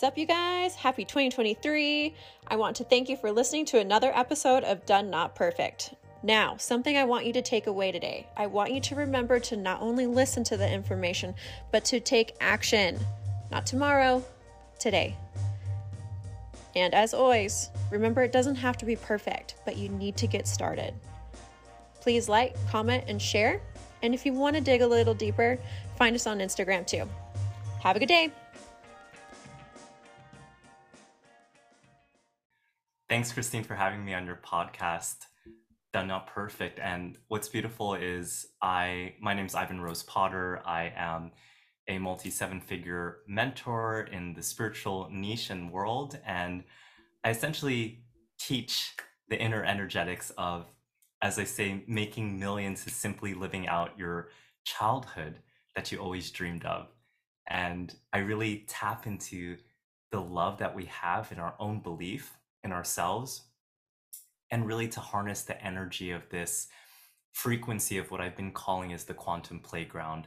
What's up, you guys? Happy 2023. I want to thank you for listening to another episode of Done Not Perfect. Now, something I want you to take away today. I want you to remember to not only listen to the information, but to take action. Not tomorrow, today. And as always, remember it doesn't have to be perfect, but you need to get started. Please like, comment, and share. And if you want to dig a little deeper, find us on Instagram too. Have a good day. Thanks, Christine, for having me on your podcast. Done Not Perfect. And what's beautiful is I my name is Ivan Rose Potter. I am a multi seven figure mentor in the spiritual niche and world. And I essentially teach the inner energetics of, as I say, making millions is simply living out your childhood that you always dreamed of. And I really tap into the love that we have in our own belief in ourselves and really to harness the energy of this frequency of what I've been calling is the quantum playground.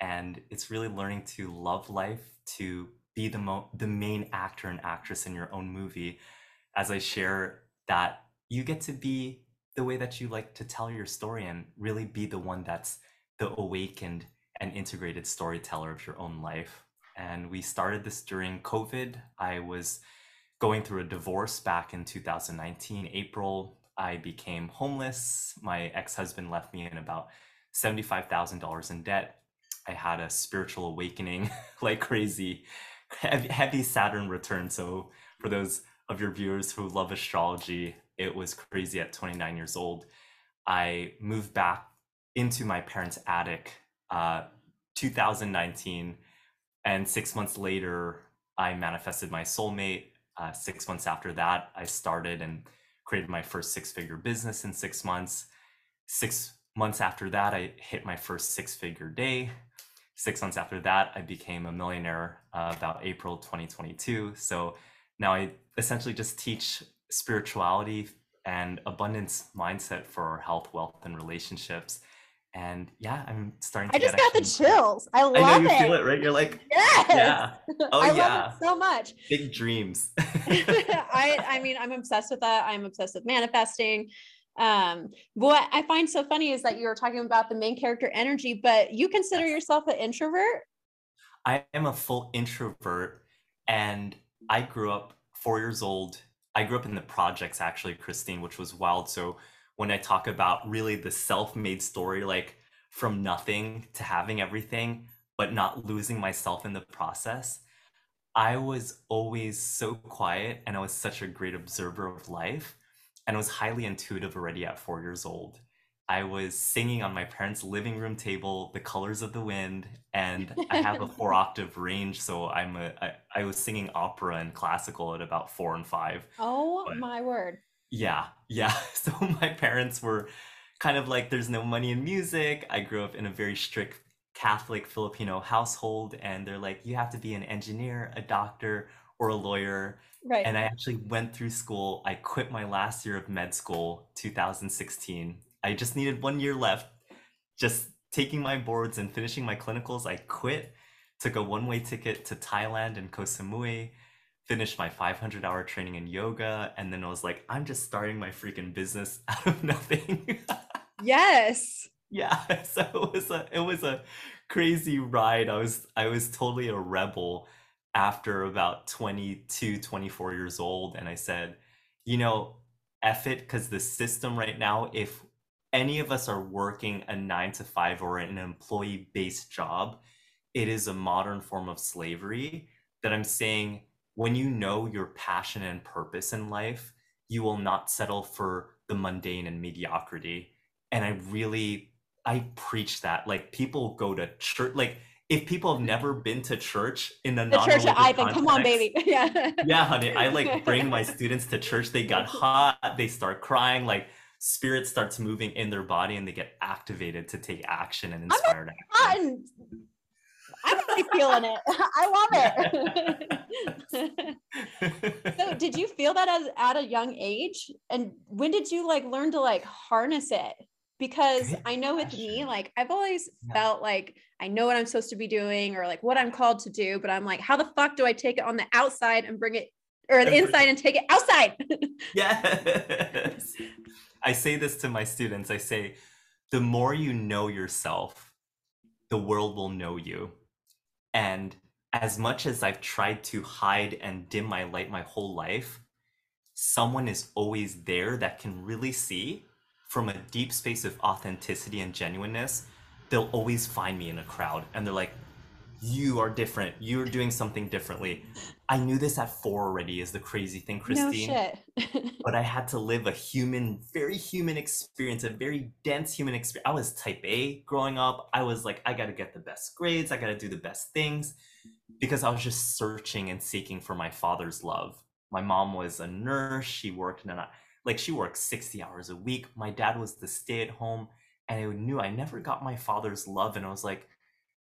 And it's really learning to love life, to be the mo- the main actor and actress in your own movie. As I share that you get to be the way that you like to tell your story and really be the one that's the awakened and integrated storyteller of your own life. And we started this during COVID. I was going through a divorce back in 2019, April. I became homeless. My ex husband left me in about $75,000 in debt. I had a spiritual awakening like crazy, heavy Saturn return. So, for those of your viewers who love astrology, it was crazy at 29 years old. I moved back into my parents' attic uh, 2019 and six months later i manifested my soulmate uh, six months after that, I started and created my first six figure business in six months. Six months after that, I hit my first six figure day. Six months after that, I became a millionaire uh, about April 2022. So now I essentially just teach spirituality and abundance mindset for health, wealth, and relationships and yeah, I'm starting to. I just got the chills. I love I know you it. feel it, right? You're like, yes. yeah, oh I yeah, love it so much. Big dreams. I, I mean, I'm obsessed with that. I'm obsessed with manifesting. Um, what I find so funny is that you were talking about the main character energy, but you consider yourself an introvert. I am a full introvert, and I grew up four years old. I grew up in the projects, actually, Christine, which was wild. So when I talk about really the self-made story, like from nothing to having everything, but not losing myself in the process. I was always so quiet and I was such a great observer of life and I was highly intuitive already at four years old. I was singing on my parents' living room table, "The Colors of the Wind," and I have a four octave range, so I'm a I, I was singing opera and classical at about four and five. Oh but, my word! Yeah, yeah. So my parents were kind of like, there's no money in music. I grew up in a very strict Catholic Filipino household, and they're like, you have to be an engineer, a doctor, or a lawyer. Right. And I actually went through school. I quit my last year of med school, 2016. I just needed one year left. Just taking my boards and finishing my clinicals, I quit, took a one way ticket to Thailand and Koh Samui finished my 500 hour training in yoga and then I was like I'm just starting my freaking business out of nothing. yes. Yeah, so it was a it was a crazy ride. I was I was totally a rebel after about 22 24 years old and I said, you know, F it cuz the system right now if any of us are working a 9 to 5 or an employee based job, it is a modern form of slavery that I'm saying when you know your passion and purpose in life, you will not settle for the mundane and mediocrity. And I really, I preach that. Like people go to church, like if people have never been to church in a the church of Ivan, come on, baby, yeah, yeah, honey. I like bring my students to church. They got hot. They start crying. Like spirit starts moving in their body, and they get activated to take action and inspired action. I'm really feeling it. I love it. so did you feel that as at a young age? And when did you like learn to like harness it? because I know with me, like I've always felt like I know what I'm supposed to be doing or like what I'm called to do, but I'm like, how the fuck do I take it on the outside and bring it or the inside and take it outside? Yes. I say this to my students. I say, the more you know yourself, the world will know you. And as much as I've tried to hide and dim my light my whole life, someone is always there that can really see from a deep space of authenticity and genuineness. They'll always find me in a crowd and they're like, you are different. You're doing something differently. I knew this at four already, is the crazy thing, Christine. no shit. but I had to live a human, very human experience, a very dense human experience. I was type A growing up. I was like, I got to get the best grades, I got to do the best things because I was just searching and seeking for my father's love. My mom was a nurse, she worked in a, like she worked 60 hours a week. My dad was the stay at home and I knew I never got my father's love and I was like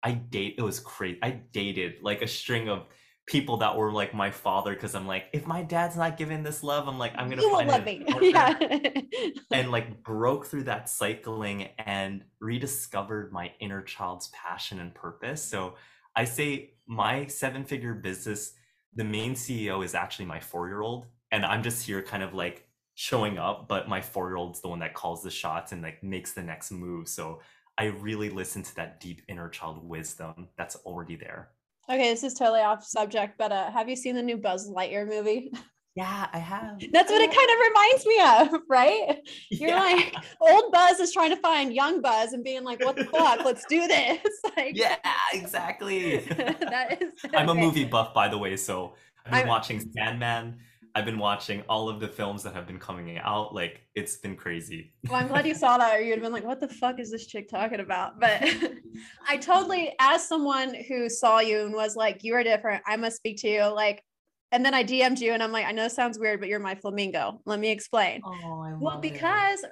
I date it was crazy. I dated like a string of people that were like my father because I'm like, if my dad's not giving this love, I'm like, I'm gonna you find love me. in a partner yeah. and like broke through that cycling and rediscovered my inner child's passion and purpose. So I say my seven figure business, the main CEO is actually my four year old. And I'm just here kind of like showing up, but my four year old's the one that calls the shots and like makes the next move. So I really listen to that deep inner child wisdom that's already there. Okay, this is totally off subject, but uh, have you seen the new Buzz Lightyear movie? Yeah, I have. That's what it kind of reminds me of, right? You're Yeah. like old Buzz is trying to find young Buzz and being like, "What the fuck? Let's do this!" like, Yeah, exactly. that is. I'm a movie buff, by the way, so I've been I'm- watching Sandman. I've been watching all of the films that have been coming out. Like, it's been crazy. Well, I'm glad you saw that, or you'd have been like, "What the fuck is this chick talking about?" But I totally, as someone who saw you and was like, "You are different. I must speak to you." Like, and then I DM'd you, and I'm like, "I know it sounds weird, but you're my flamingo. Let me explain." Oh, I Well, because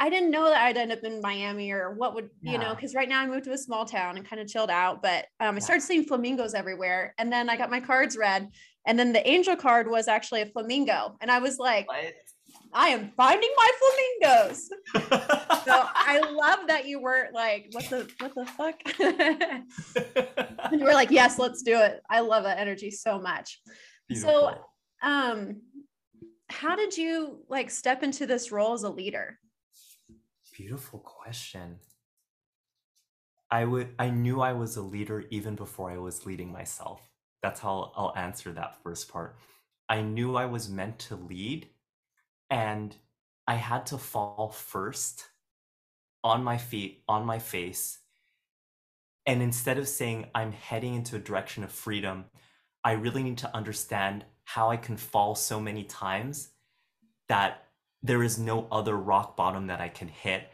I didn't know that I'd end up in Miami or what would, you know, because right now I moved to a small town and kind of chilled out. But um, I Yeah. started seeing flamingos everywhere. And then I got my cards read. And then the angel card was actually a flamingo. And I was like, I am finding my flamingos. So I love that you weren't like, what the what the fuck? and you were like, yes, let's do it. I love that energy so much. Beautiful. Um, how did you like step into this role as a leader? Beautiful question. I would I knew I was a leader even before I was leading myself. That's how I'll answer that first part. I knew I was meant to lead and I had to fall first on my feet, on my face. And instead of saying I'm heading into a direction of freedom, I really need to understand how I can fall so many times that there is no other rock bottom that I can hit.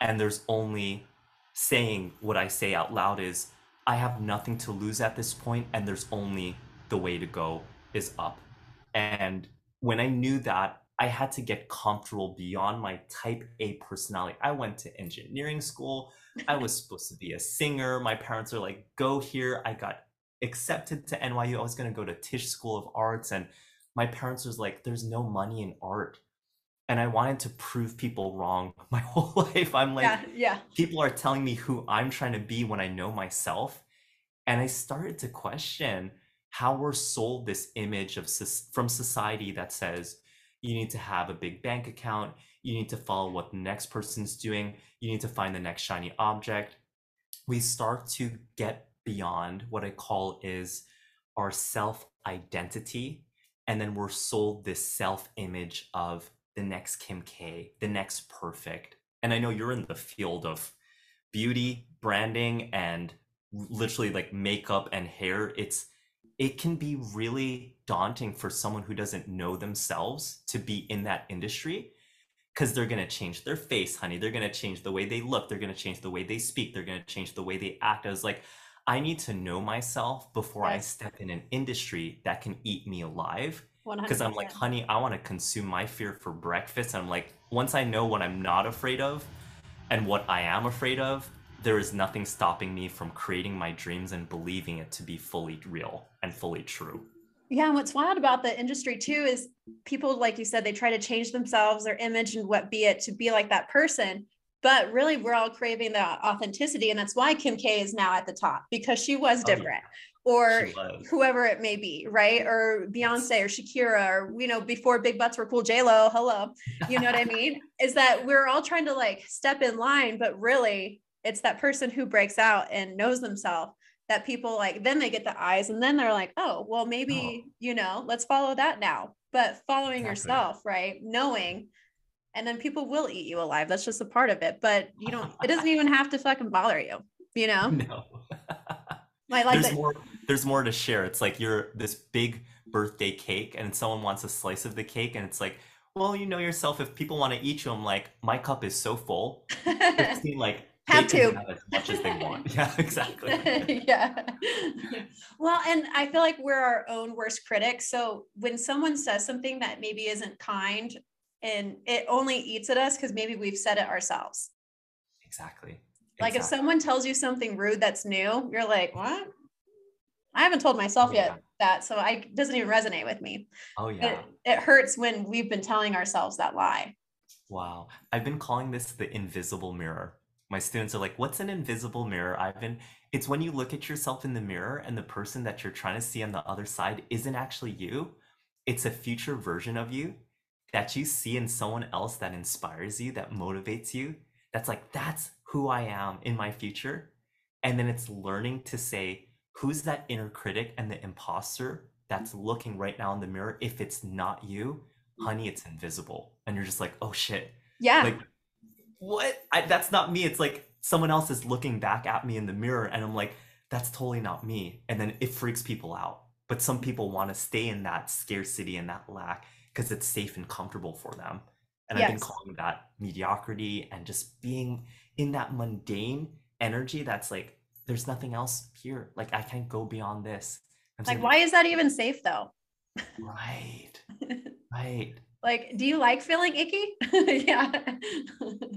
And there's only saying what I say out loud is I have nothing to lose at this point, and there's only the way to go is up. And when I knew that, I had to get comfortable beyond my type A personality. I went to engineering school. I was supposed to be a singer. My parents are like, go here. I got accepted to NYU. I was going to go to Tisch School of Arts. And my parents was like, there's no money in art. And I wanted to prove people wrong my whole life. I'm like, yeah, yeah. people are telling me who I'm trying to be when I know myself. And I started to question how we're sold this image of from society that says you need to have a big bank account, you need to follow what the next person's doing, you need to find the next shiny object. We start to get beyond what I call is our self identity. And then we're sold this self image of the next Kim K, the next perfect. And I know you're in the field of beauty, branding, and literally like makeup and hair. It's it can be really daunting for someone who doesn't know themselves to be in that industry because they're going to change their face, honey. They're going to change the way they look. They're going to change the way they speak. They're going to change the way they act. I was like, I need to know myself before I step in an industry that can eat me alive because I'm like, honey, I want to consume my fear for breakfast. And I'm like, once I know what I'm not afraid of and what I am afraid of, there is nothing stopping me from creating my dreams and believing it to be fully real and fully true. Yeah, and what's wild about the industry too is people, like you said, they try to change themselves, their image, and what be it to be like that person. but really we're all craving that authenticity and that's why kim k is now at the top because she was different oh, yeah. or whoever it may be right or beyonce or shakira or you know before big butts were cool j-lo hello you know what i mean is that we're all trying to like step in line but really it's that person who breaks out and knows themselves that people like then they get the eyes and then they're like oh well maybe oh. you know let's follow that now but following exactly. yourself right knowing and then people will eat you alive. That's just a part of it. But you don't, it doesn't even have to fucking bother you, you know? No. I like there's that. more there's more to share. It's like you're this big birthday cake and someone wants a slice of the cake and it's like, well, you know yourself, if people want to eat you, I'm like, my cup is so full. it's like have to have as much as they want. Yeah, exactly. yeah. Well, and I feel like we're our own worst critics. So when someone says something that maybe isn't kind and it only eats at us because maybe we've said it ourselves. Exactly. Like exactly. if someone tells you something rude that's new, you're like, what? I haven't told myself oh, yeah. yet that, so I doesn't even resonate with me. Oh yeah. It, it hurts when we've been telling ourselves that lie. Wow. I've been calling this the invisible mirror. My students are like, what's an invisible mirror? I've it's when you look at yourself in the mirror and the person that you're trying to see on the other side isn't actually you. It's a future version of you that you see in someone else that inspires you, that motivates you, that's like, that's who I am in my future. And then it's learning to say, who's that inner critic and the imposter that's looking right now in the mirror? If it's not you, honey, it's invisible. And you're just like, oh shit. Yeah. Like, what? I, that's not me. It's like someone else is looking back at me in the mirror. And I'm like, that's totally not me. And then it freaks people out. But some people want to stay in that scarcity and that lack because it's safe and comfortable for them. And yes. I've been calling that mediocrity and just being in that mundane energy that's like, there's nothing else here. Like I can't go beyond this. I'm like, saying, why is that even safe though? Right. right. Like, do you like feeling icky? yeah.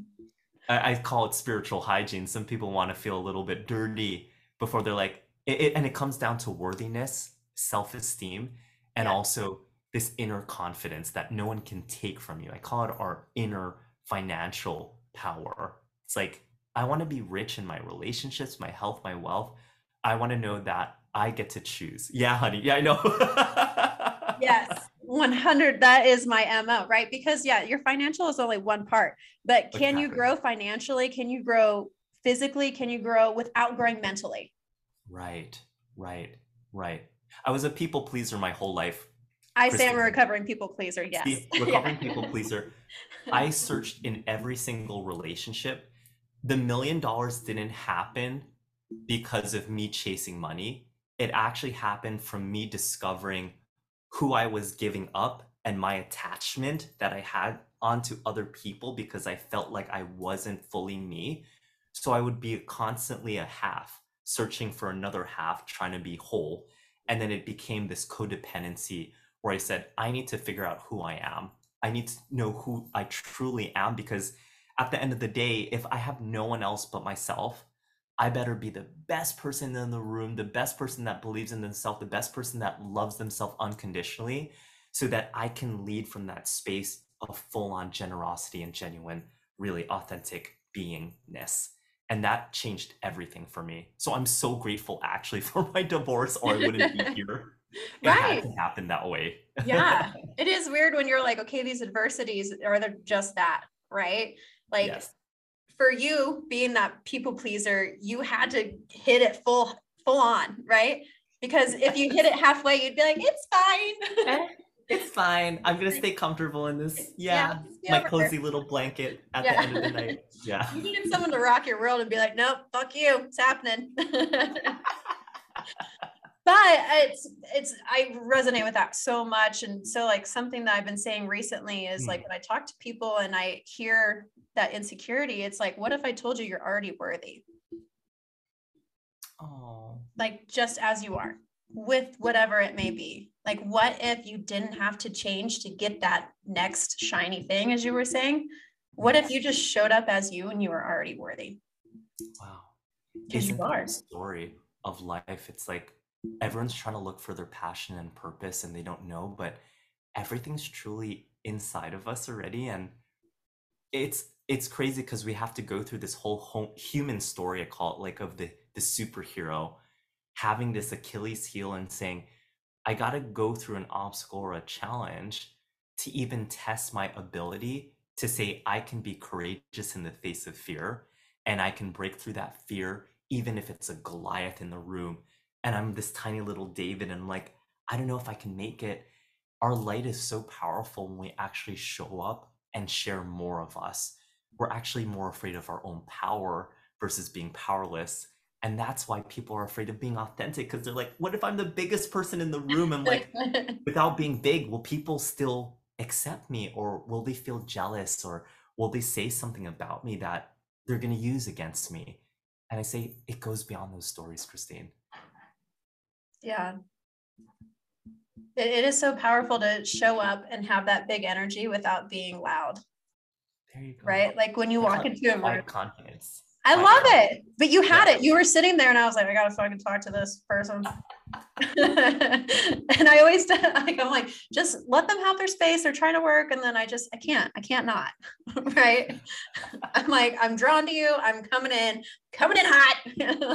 I, I, call it spiritual hygiene. Some people want to feel a little bit dirty before they're like, it, it, and it comes down to worthiness, self esteem, and yeah. also this inner confidence that no one can take from you. I call it our inner financial power. It's like, I want to be rich in my relationships, my health, my wealth. I want to know that I get to choose. Yeah, honey. Yeah, I know. yes, 100. That is my MO, right? Because, yeah, your financial is only one part, but can you grow financially? Can you grow physically? Can you grow without growing mentally? Right, right, right. I was a people pleaser my whole life I say I'm a recovering people pleaser. Yes. See, recovering yeah. people pleaser. I searched in every single relationship. The million dollars didn't happen because of me chasing money. It actually happened from me discovering who I was giving up and my attachment that I had onto other people because I felt like I wasn't fully me. So I would be constantly a half, searching for another half, trying to be whole. And then it became this codependency where I said, I need to figure out who I am. I need to know who I truly am because at the end of the day, if I have no one else but myself, I better be the best person in the room, the best person that believes in themselves, the best person that loves themselves unconditionally, so that I can lead from that space of full on generosity and genuine, really authentic beingness. And that changed everything for me. So I'm so grateful actually for my divorce, or I wouldn't be here it right. had to happen that way. yeah. It is weird when you're like, okay, these adversities are just that, right? Like yes. For you being that people pleaser, you had to hit it full full on, right? Because if you hit it halfway, you'd be like, it's fine. Eh, it's fine. I'm gonna stay comfortable in this. Yeah. yeah my cozy little blanket at yeah. the end of the night. Yeah. You need someone to rock your world and be like, nope, fuck you. It's happening but it's it's i resonate with that so much. And so like something that i've been saying recently is like hmm. when i talk to people and i hear that insecurity it's like what if i told you you're already worthy? Oh like just as you are with whatever it may be. Like what if you didn't have to change to get that next shiny thing as you were saying? What if you just showed up as you and you were already worthy? Wow. Because you are. story of life? It's like everyone's trying to look for their passion and purpose and they don't know, but everything's truly inside of us already. And it's it's crazy because we have to go through this whole home, human story, I call it, like of the the superhero having this Achilles heel and saying, I got to go through an obstacle or a challenge to even test my ability to say I can be courageous in the face of fear and I can break through that fear, even if it's a Goliath in the room. And I'm this tiny little David, and I'm like, I don't know if I can make it. Our light is so powerful when we actually show up and share more of us. We're actually more afraid of our own power versus being powerless and that's why people are afraid of being authentic because they're like what if i'm the biggest person in the room and like without being big will people still accept me or will they feel jealous or will they say something about me that they're going to use against me and i say it goes beyond those stories christine yeah. It, it is so powerful to show up and have that big energy without being loud. There you go. Right? Like when you walk into a room confidence I love it. But you had it. You were sitting there and I was like, I gotta fucking talk to this person. and I always I'm like, just let them have their space. They're trying to work. And then I just I can't, I can't not. right. I'm like, I'm drawn to you. I'm coming in, coming in hot.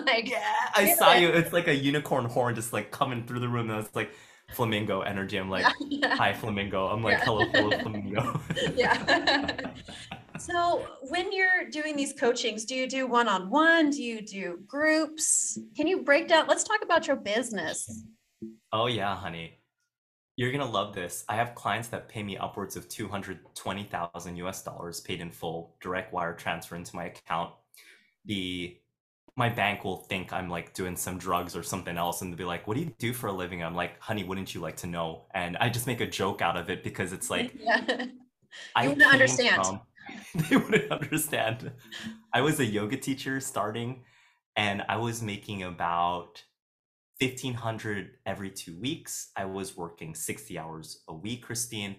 like yeah, I saw it. you. It's like a unicorn horn just like coming through the room. And it's like flamingo energy. I'm like, yeah, yeah. hi flamingo. I'm like, yeah. hello, hello flamingo. yeah. So when you're doing these coachings, do you do one-on-one? Do you do groups? Can you break down? Let's talk about your business. Oh yeah, honey. You're gonna love this. I have clients that pay me upwards of 220,000 US dollars paid in full, direct wire transfer into my account. The my bank will think I'm like doing some drugs or something else and they'll be like, What do you do for a living? I'm like, honey, wouldn't you like to know? And I just make a joke out of it because it's like yeah. I understand. From, they wouldn't understand. I was a yoga teacher starting and I was making about 1500 every two weeks. I was working 60 hours a week, Christine.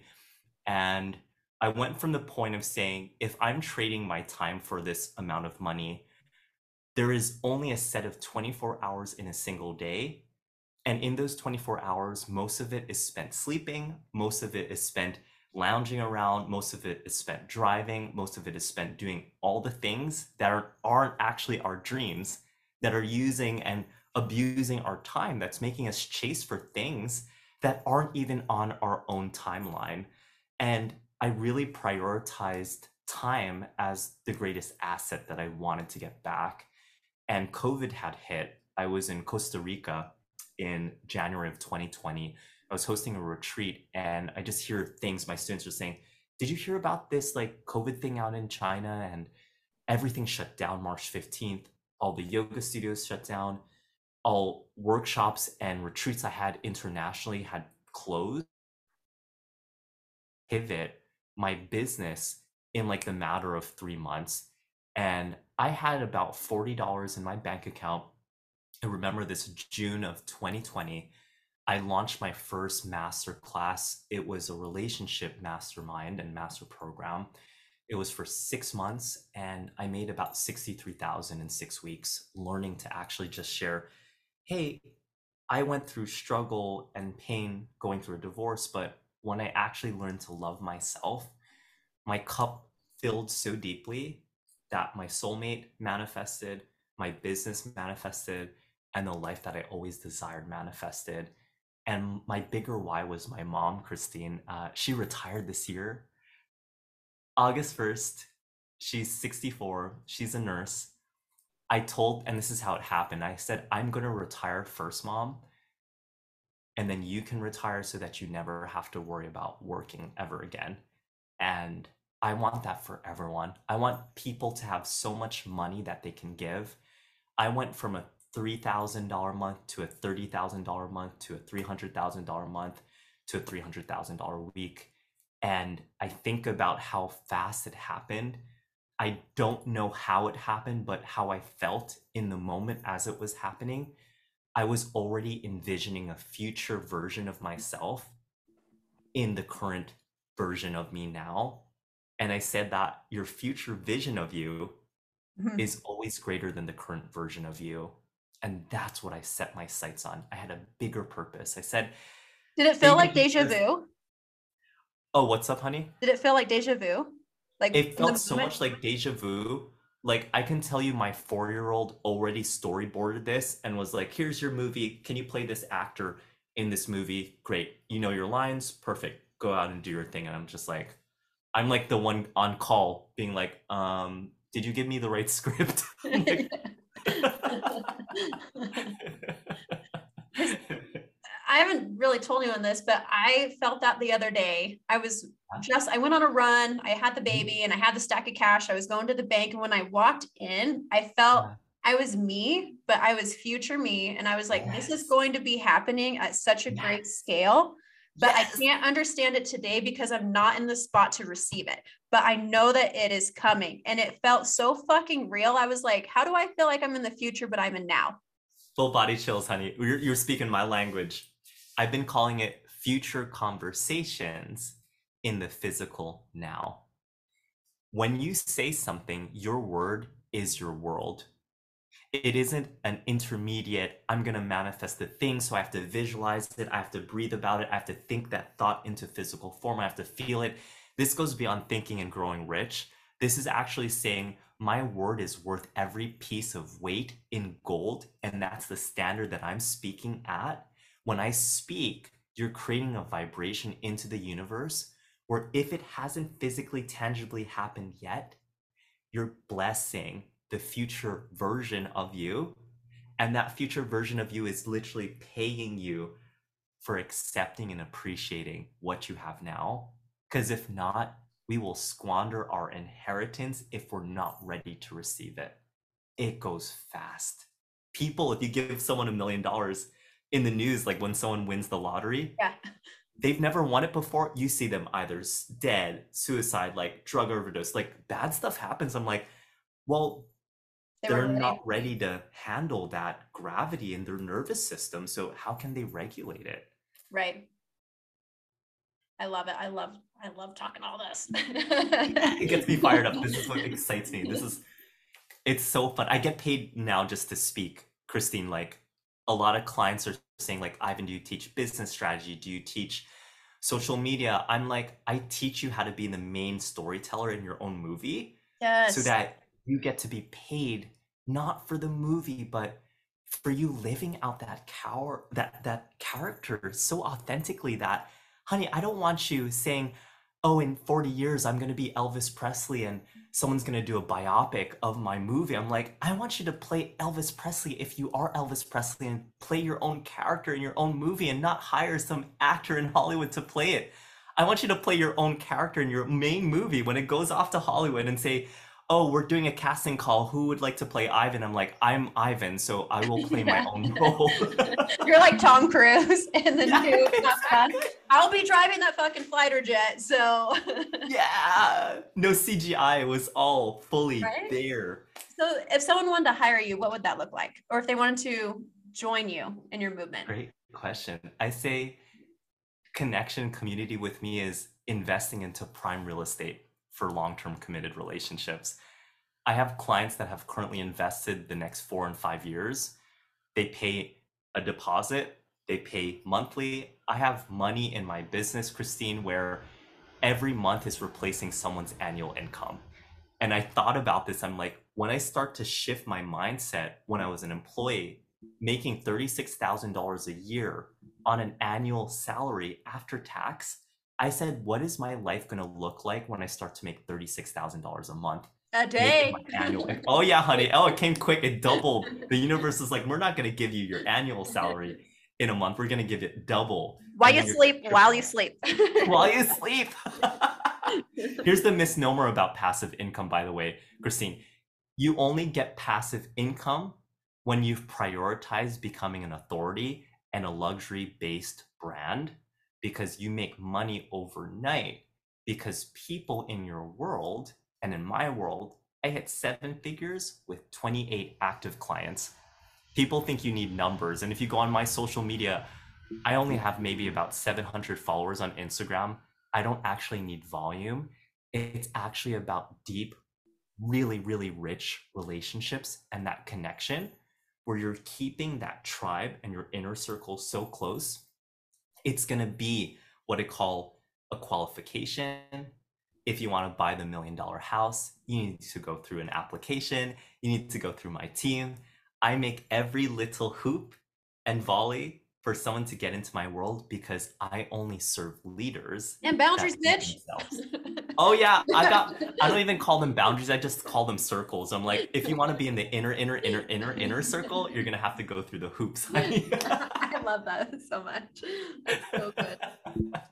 And I went from the point of saying, if I'm trading my time for this amount of money, there is only a set of 24 hours in a single day. And in those 24 hours, most of it is spent sleeping, most of it is spent lounging around, most of it is spent driving, most of it is spent doing all the things that are, aren't actually our dreams, that are using and abusing our time, that's making us chase for things that aren't even on our own timeline. And I really prioritized time as the greatest asset that I wanted to get back and COVID had hit. I was in Costa Rica in January of 2020. I was hosting a retreat and I just hear things my students are saying, Did you hear about this like COVID thing out in China? And everything shut down March 15th. All the yoga studios shut down. All workshops and retreats I had internationally had closed. Pivot my business in like the matter of three months. And I had about $40 in my bank account. I remember this June of 2020. I launched my first master class. It was a relationship mastermind and master program. It was for six months, and I made about 63,000 in six weeks, learning to actually just share hey, I went through struggle and pain going through a divorce, but when I actually learned to love myself, my cup filled so deeply that my soulmate manifested, my business manifested, and the life that I always desired manifested. And my bigger why was my mom, Christine. Uh, she retired this year, August 1st. She's 64, she's a nurse. I told, and this is how it happened I said, I'm going to retire first, mom. And then you can retire so that you never have to worry about working ever again. And I want that for everyone. I want people to have so much money that they can give. I went from a $3,000 month to a $30,000 month to a $300,000 month to a $300,000 week. And I think about how fast it happened. I don't know how it happened, but how I felt in the moment as it was happening. I was already envisioning a future version of myself in the current version of me now and I said that your future vision of you mm-hmm. is always greater than the current version of you. And that's what I set my sights on. I had a bigger purpose. I said, Did it feel like deja vu? Oh, what's up, honey? Did it feel like deja vu? Like it felt so much like deja vu. Like I can tell you my four-year-old already storyboarded this and was like, here's your movie. Can you play this actor in this movie? Great. You know your lines, perfect. Go out and do your thing. And I'm just like, I'm like the one on call being like, um, did you give me the right script? like, I haven't really told anyone this, but I felt that the other day. I was just, I went on a run. I had the mm-hmm. baby and I had the stack of cash. I was going to the bank. And when I walked in, I felt I was me, but I was future me. And I was like, yes. this is going to be happening at such a yes. great scale. But yes. I can't understand it today because I'm not in the spot to receive it. But I know that it is coming. And it felt so fucking real. I was like, how do I feel like I'm in the future, but I'm in now? Full body chills, honey. You're, you're speaking my language. I've been calling it future conversations in the physical now. When you say something, your word is your world. It isn't an intermediate, I'm going to manifest the thing, so I have to visualize it, I have to breathe about it, I have to think that thought into physical form, I have to feel it. This goes beyond thinking and growing rich. This is actually saying, my word is worth every piece of weight in gold, and that's the standard that I'm speaking at when I speak, you're creating a vibration into the universe where if it hasn't physically, tangibly happened yet, you're blessing the future version of you. And that future version of you is literally paying you for accepting and appreciating what you have now. Because if not, we will squander our inheritance if we're not ready to receive it. It goes fast. People, if you give someone a million dollars, in the news, like when someone wins the lottery, yeah. they've never won it before. You see them either dead, suicide, like drug overdose, like bad stuff happens. I'm like, well, they they're not ready to handle that gravity in their nervous system. So how can they regulate it? Right. I love it. I love I love talking all this. it gets me fired up. This is what excites me. This is it's so fun. I get paid now just to speak, Christine. Like a lot of clients are saying like ivan do you teach business strategy do you teach social media i'm like i teach you how to be the main storyteller in your own movie yes. so that you get to be paid not for the movie but for you living out that cower that that character so authentically that honey i don't want you saying oh in 40 years i'm going to be elvis presley and someone's going to do a biopic of my movie. I'm like, I want you to play Elvis Presley if you are Elvis Presley and play your own character in your own movie and not hire some actor in Hollywood to play it. I want you to play your own character in your main movie when it goes off to Hollywood and say, oh, we're doing a casting call. Who would like to play Ivan? I'm like, I'm Ivan, so I will play yeah. my own role. You're like Tom Cruise in the yeah, new exactly. I'll be driving that fucking fighter jet. So yeah, no CGI. It was all fully right? there. So if someone wanted to hire you, what would that look like? Or if they wanted to join you in your movement? Great question. I say connection community with me is investing into prime real estate for long-term committed relationships. I have clients that have currently invested the next four and five years. They pay a deposit, they pay monthly. I have money in my business, Christine, where every month is replacing someone's annual income. And I thought about this. I'm like, when I start to shift my mindset when I was an employee, making $36,000 a year on an annual salary after tax, I said, what is my life going to look like when I start to make $36,000 a month? A day. Annual. oh, yeah, honey. Oh, it came quick. It doubled. The universe is like, we're not going to give you your annual salary in a month. We're going to give it double. While you sleep, while you sleep. while you sleep. Here's the misnomer about passive income, by the way, Christine. You only get passive income when you've prioritized becoming an authority and a luxury based brand because you make money overnight because people in your world and in my world i hit seven figures with 28 active clients. People think you need numbers and if you go on my social media i only have maybe about 700 followers on instagram. I don't actually need volume. It's actually about deep really really rich relationships and that connection where you're keeping that tribe and your inner circle so close it's going to be what I call a qualification. if you want to buy the million dollar house, you need to go through an application, you need to go through my team. I make every little hoop and volley for someone to get into my world because I only serve leaders and boundaries, bitch. oh yeah, I got. I don't even call them boundaries. I just call them circles. I'm like, if you want to be in the inner, inner, inner, inner, inner circle, you're gonna have to go through the hoops. I love that so much. That's so good.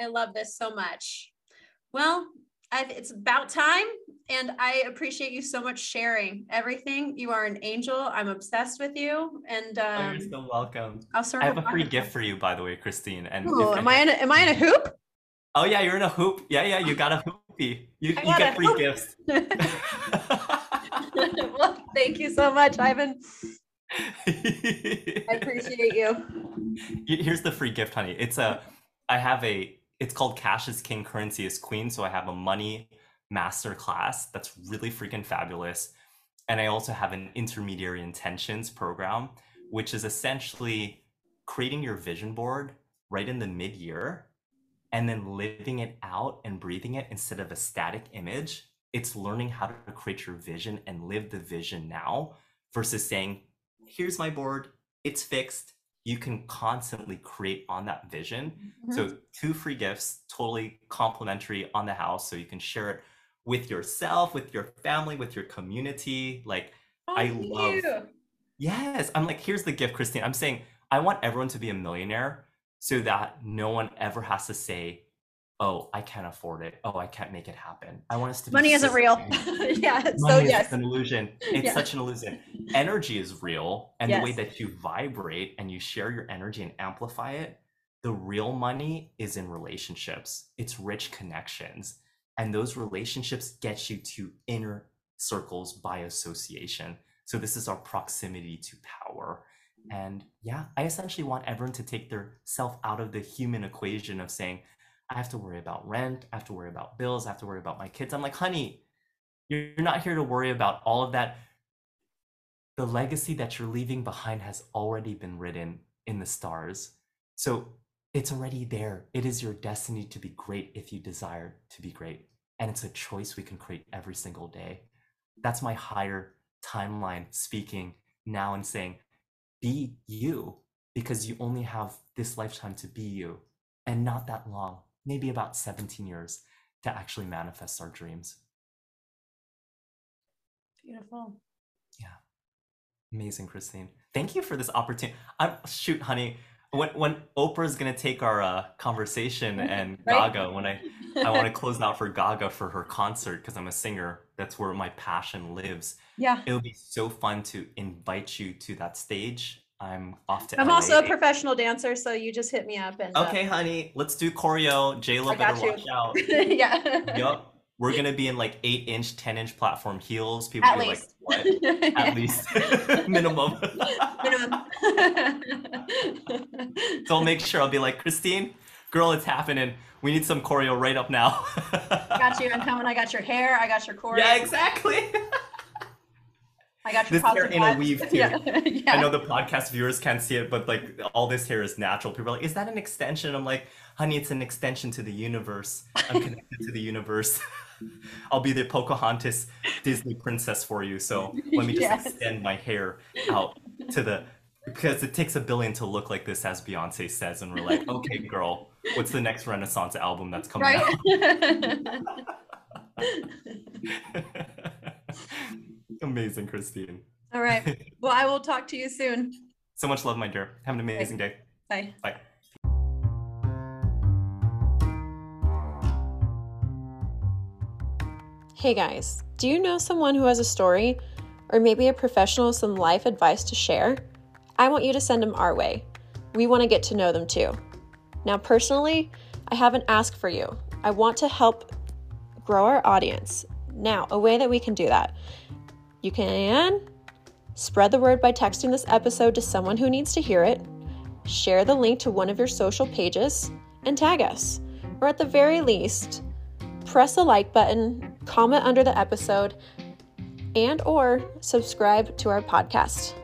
I love this so much. Well, I've, it's about time. And I appreciate you so much sharing everything. You are an angel. I'm obsessed with you. And um, oh, you're so welcome. I'll start I have a free gift for you, by the way, Christine. And Ooh, am I in a, am I in a hoop? Oh yeah, you're in a hoop. Yeah, yeah, you got a hoopy. You, you get free hoop. gifts. well, thank you so much, Ivan. I appreciate you. Here's the free gift, honey. It's a I have a it's called Cash is King, Currency is Queen. So I have a money master class that's really freaking fabulous. And I also have an intermediary intentions program, which is essentially creating your vision board right in the mid year and then living it out and breathing it instead of a static image. It's learning how to create your vision and live the vision now versus saying, here's my board, it's fixed, you can constantly create on that vision. Mm-hmm. So two free gifts, totally complimentary on the house. So you can share it with yourself, with your family, with your community. Like oh, I love you. Yes. I'm like, here's the gift, Christine. I'm saying I want everyone to be a millionaire so that no one ever has to say, oh, I can't afford it. Oh, I can't make it happen. I want us to money isn't real. yeah. Money so yes, an illusion. It's yeah. such an illusion. Energy is real, and yes. the way that you vibrate and you share your energy and amplify it. The real money is in relationships. It's rich connections, and those relationships get you to inner circles by association. So this is our proximity to power. And yeah, I essentially want everyone to take their self out of the human equation of saying, I have to worry about rent. I have to worry about bills. I have to worry about my kids. I'm like, honey, you're not here to worry about all of that. The legacy that you're leaving behind has already been written in the stars. So it's already there. It is your destiny to be great if you desire to be great. And it's a choice we can create every single day. That's my higher timeline speaking now and saying, be you, because you only have this lifetime to be you and not that long maybe about 17 years to actually manifest our dreams. Beautiful. Yeah. Amazing, Christine. Thank you for this opportunity. I'm shoot, honey. When when Oprah's gonna take our uh, conversation and right? Gaga, when I I want to close out for Gaga for her concert because I'm a singer. That's where my passion lives. Yeah. It would be so fun to invite you to that stage I'm off to. I'm LA. also a professional dancer, so you just hit me up and. Uh okay, uh, honey, let's do choreo. J Lo better watch out. yeah. Yup. We're gonna be in like eight inch, ten inch platform heels. People At be least. like, "What?" At least minimum. minimum. so I'll make sure I'll be like, Christine, girl, it's happening. We need some choreo right up now. got you. I'm coming. I got your hair. I got your choreo. Yeah, exactly. I got your this hair in a weave too. yeah. yeah. I know the podcast viewers can't see it, but like all this hair is natural. People are like, "Is that an extension?" I'm like, "Honey, it's an extension to the universe. I'm connected to the universe. I'll be the Pocahontas Disney princess for you. So let me just yes. extend my hair out to the because it takes a billion to look like this, as Beyonce says, and we're like, okay, girl, what's the next Renaissance album that's coming right? out? Amazing, Christine. All right. Well, I will talk to you soon. So much love, my dear. Have an amazing day. Bye. Bye. Hey guys, do you know someone who has a story or maybe a professional with some life advice to share? I want you to send them our way. We want to get to know them too. Now, personally, I have an ask for you. I want to help grow our audience. Now, a way that we can do that you can spread the word by texting this episode to someone who needs to hear it, share the link to one of your social pages, and tag us. Or at the very least, press the like button, comment under the episode, and or subscribe to our podcast.